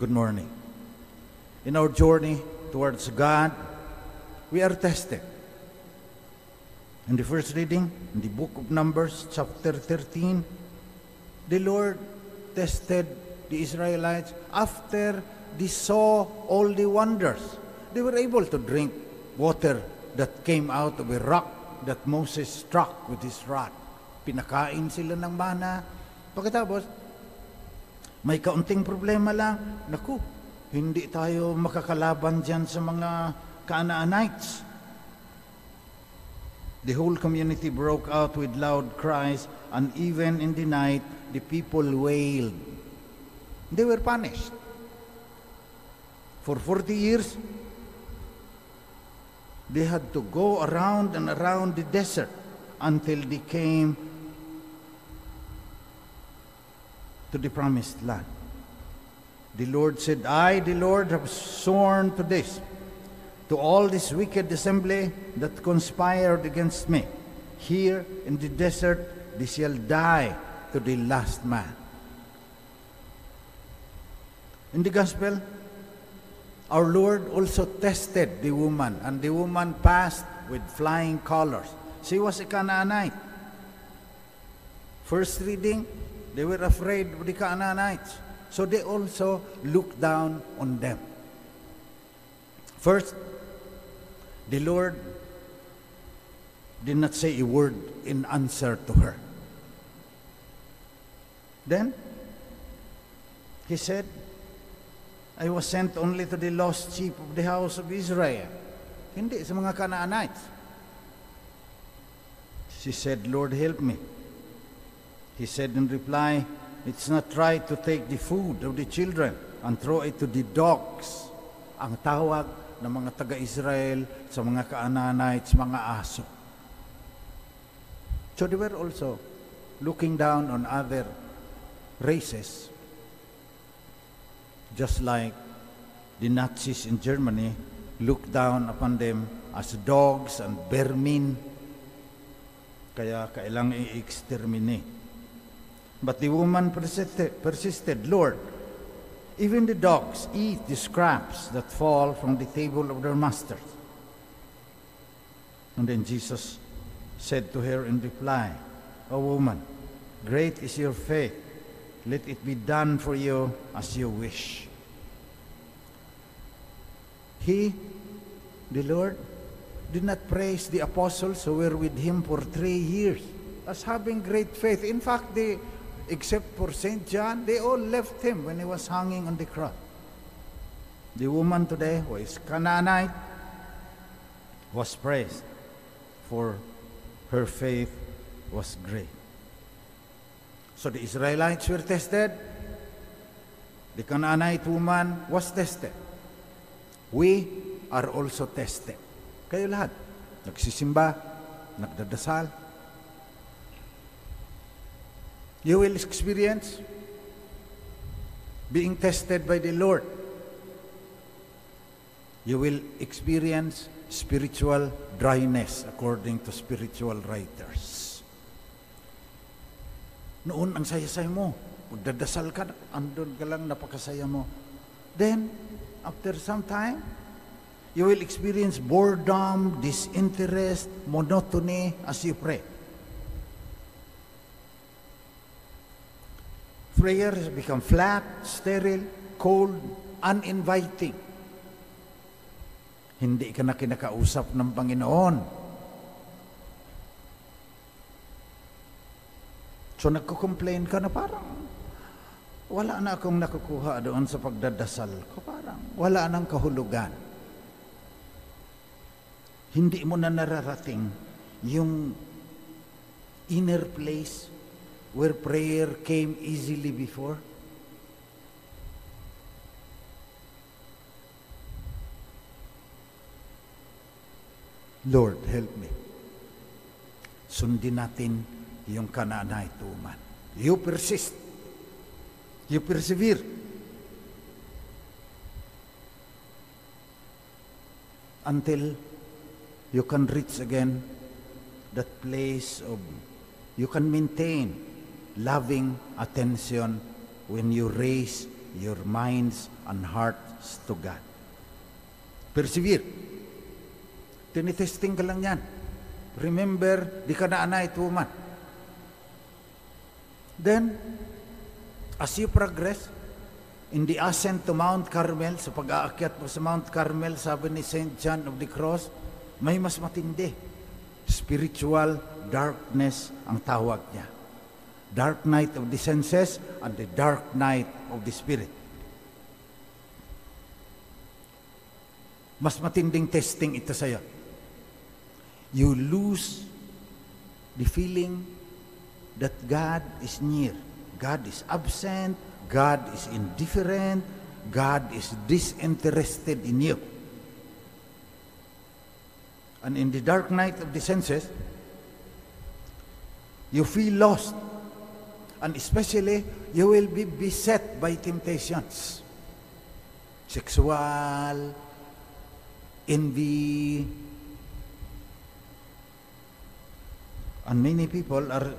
Good morning. In our journey towards God, we are tested. In the first reading, in the book of Numbers, chapter 13, the Lord tested the Israelites after they saw all the wonders. They were able to drink water that came out of a rock that Moses struck with his rod. Pinakain sila ng mana. Pagkatapos, may kaunting problema lang. Naku, hindi tayo makakalaban dyan sa mga Canaanites. The whole community broke out with loud cries, and even in the night, the people wailed. They were punished. For 40 years, they had to go around and around the desert until they came to the promised land. The Lord said, I, the Lord, have sworn to this, to all this wicked assembly that conspired against me. Here in the desert, they shall die to the last man. In the gospel, our Lord also tested the woman, and the woman passed with flying colors. She was a Canaanite. First reading, they were afraid of the Canaanites. So they also looked down on them. First, the Lord did not say a word in answer to her. Then, he said, I was sent only to the lost sheep of the house of Israel. Hindi, sa mga Canaanites. She said, Lord, help me. He said in reply, It's not right to take the food of the children and throw it to the dogs. Ang tawag ng mga taga-Israel sa mga Canaanites, mga aso. So they were also looking down on other races, just like the Nazis in Germany looked down upon them as dogs and vermin. Kaya kailang i-exterminate. But the woman persisted, persisted, Lord, even the dogs eat the scraps that fall from the table of their masters. And then Jesus said to her in reply, O woman, great is your faith. Let it be done for you as you wish. He, the Lord, did not praise the apostles who were with him for three years as having great faith. In fact, they, except for St. John, they all left him when he was hanging on the cross. The woman today, who is Canaanite, was praised for her faith was great. So the Israelites were tested. The Canaanite woman was tested. We are also tested. Kayo lahat. Nagsisimba, nagdadasal. You will experience being tested by the Lord. You will experience spiritual dryness according to spiritual writers. Noon ang saya-saya mo. Magdadasal ka, andun ka lang, napakasaya mo. Then, after some time, you will experience boredom, disinterest, monotony as you pray. Prayer has become flat, sterile, cold, uninviting. Hindi ka na kinakausap ng Panginoon. So nagko-complain ka na parang wala na akong nakukuha doon sa pagdadasal ko. Parang wala nang kahulugan. Hindi mo na nararating yung inner place where prayer came easily before. Lord, help me. Sundin natin yung Canaanite woman. You persist. You persevere. Until you can reach again that place of, you can maintain loving attention when you raise your minds and hearts to God. Persevere. Tinitesting ka lang yan. Remember, a night woman. Then, as you progress, in the ascent to Mount Carmel, sa pag-aakyat mo sa Mount Carmel, sabi ni St. John of the Cross, may mas matindi. Spiritual darkness ang tawag niya. Dark night of the senses and the dark night of the spirit. Mas matinding testing ito sa'yo. You lose the feeling that God is near. God is absent. God is indifferent. God is disinterested in you. And in the dark night of the senses, you feel lost. And especially, you will be beset by temptations. Sexual, envy, and many people are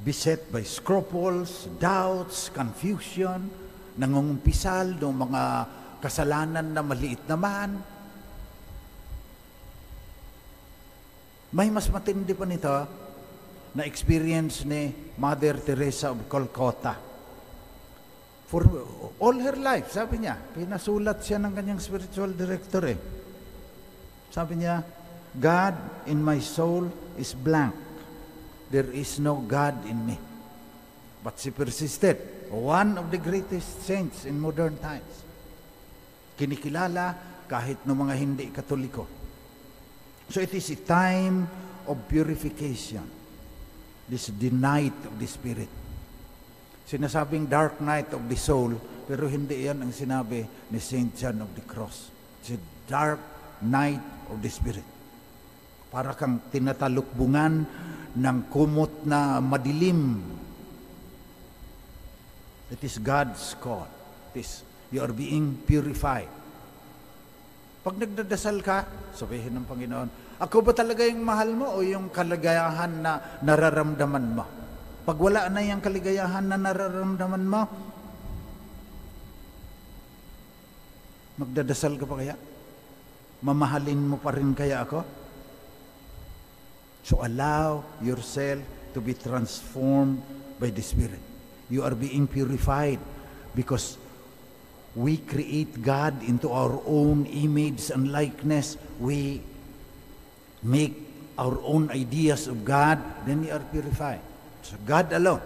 beset by scruples, doubts, confusion, nangungumpisal ng mga kasalanan na maliit naman. May mas matindi pa nito na experience ni Mother Teresa of Calcutta. For all her life, sabi niya, pinasulat siya ng kanyang spiritual director eh. Sabi niya, God in my soul is blank. There is no God in me. But she persisted. One of the greatest saints in modern times. Kinikilala kahit ng mga hindi katoliko. So it is a time of purification. This is the night of the Spirit. Sinasabing dark night of the soul, pero hindi yan ang sinabi ni St. John of the Cross. It's a dark night of the Spirit. Para kang tinatalukbungan ng kumot na madilim. It is God's call. It is, you are being purified. Pag nagdadasal ka, sabihin ng Panginoon, ako ba talaga yung mahal mo o yung kaligayahan na nararamdaman mo? Pag wala na yung kaligayahan na nararamdaman mo, magdadasal ka pa kaya? Mamahalin mo pa rin kaya ako? So allow yourself to be transformed by the Spirit. You are being purified because we create God into our own image and likeness. We make our own ideas of God, then we are purified. So God alone.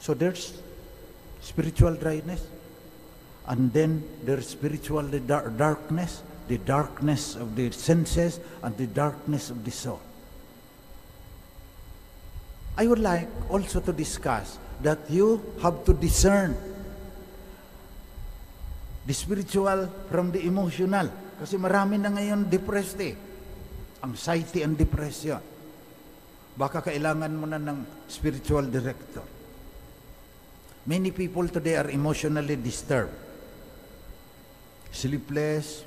So there's spiritual dryness, and then there's spiritual dar- darkness, the darkness of the senses, and the darkness of the soul. I would like also to discuss that you have to discern the spiritual from the emotional. Kasi marami na ngayon depressed eh. Anxiety and depression. Baka kailangan mo na ng spiritual director. Many people today are emotionally disturbed. Sleepless,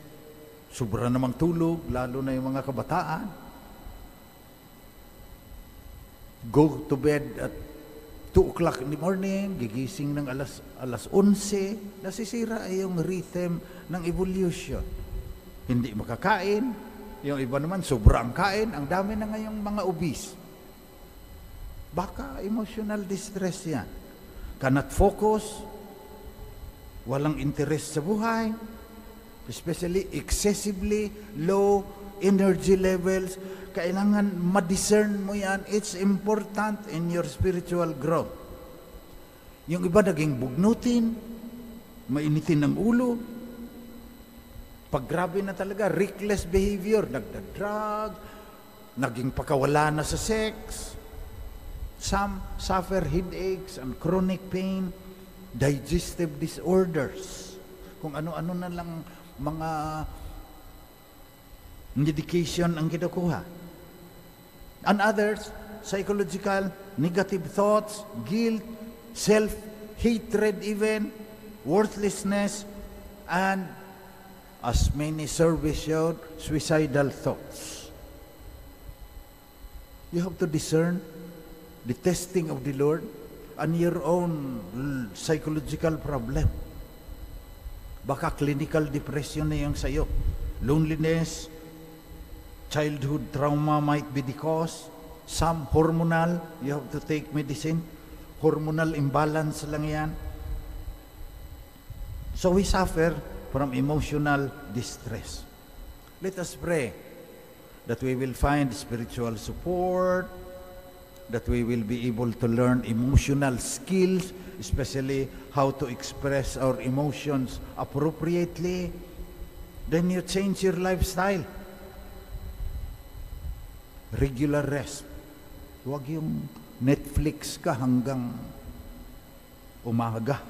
sobra namang tulog, lalo na yung mga kabataan. Go to bed at 2 o'clock in the morning, gigising ng alas, alas 11, nasisira yung rhythm ng evolution. Hindi makakain, yung iba naman sobrang kain, ang dami na ngayong mga obese. Baka emotional distress yan. Cannot focus, walang interest sa buhay, especially excessively low energy levels, kailangan ma-discern mo yan. It's important in your spiritual growth. Yung iba naging bugnutin, mainitin ng ulo, pag grabe na talaga, reckless behavior, nagda-drug, naging pakawala na sa sex, some suffer headaches and chronic pain, digestive disorders, kung ano-ano na lang mga medication ang kinukuha. And others, psychological, negative thoughts, guilt, self-hatred even, worthlessness, and as many surveys showed, suicidal thoughts. You have to discern the testing of the Lord and your own psychological problem. Baka clinical depression na yung sa'yo. Loneliness, childhood trauma might be the cause. Some hormonal, you have to take medicine. Hormonal imbalance lang yan. So we suffer from emotional distress. Let us pray that we will find spiritual support, that we will be able to learn emotional skills, especially how to express our emotions appropriately. Then you change your lifestyle. Regular rest. Huwag yung Netflix ka hanggang umaga.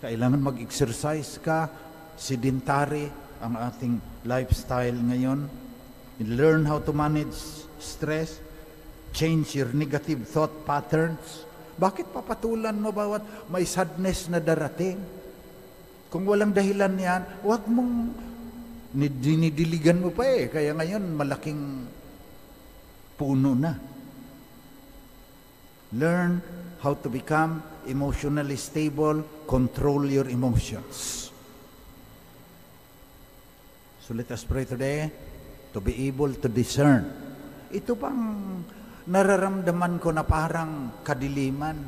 Kailangan mag-exercise ka, sedentary ang ating lifestyle ngayon. Learn how to manage stress, change your negative thought patterns. Bakit papatulan mo bawat may sadness na darating? Kung walang dahilan yan, huwag mong ni- dinidiligan mo pa eh. Kaya ngayon, malaking puno na. Learn how to become emotionally stable, control your emotions. So let us pray today to be able to discern. Ito bang nararamdaman ko na parang kadiliman?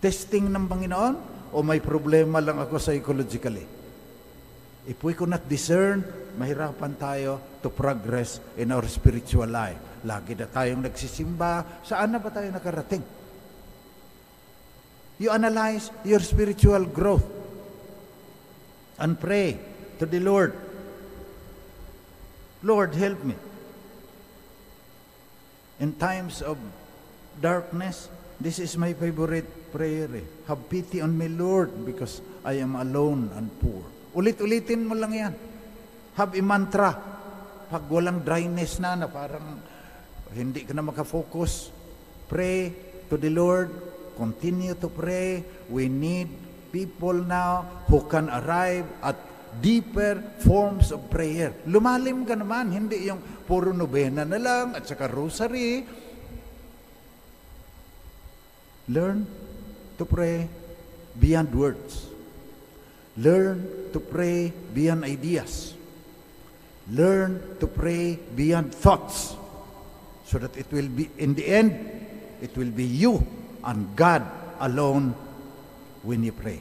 Testing ng Panginoon o may problema lang ako psychologically? If we could not discern, mahirapan tayo to progress in our spiritual life. Lagi na tayong nagsisimba. Saan na ba tayo nakarating? You analyze your spiritual growth and pray to the Lord. Lord, help me. In times of darkness, this is my favorite prayer. eh. Have pity on me, Lord, because I am alone and poor. Ulit-ulitin mo lang yan. Have a mantra. Pag walang dryness na, na parang hindi ka na makafocus, pray to the Lord. Continue to pray. We need people now who can arrive at deeper forms of prayer. Lumalim ka naman, hindi yung puro nobena na lang at saka rosary. Learn to pray beyond words. Learn to pray beyond ideas. Learn to pray beyond thoughts. So that it will be, in the end, it will be you and God alone when you pray.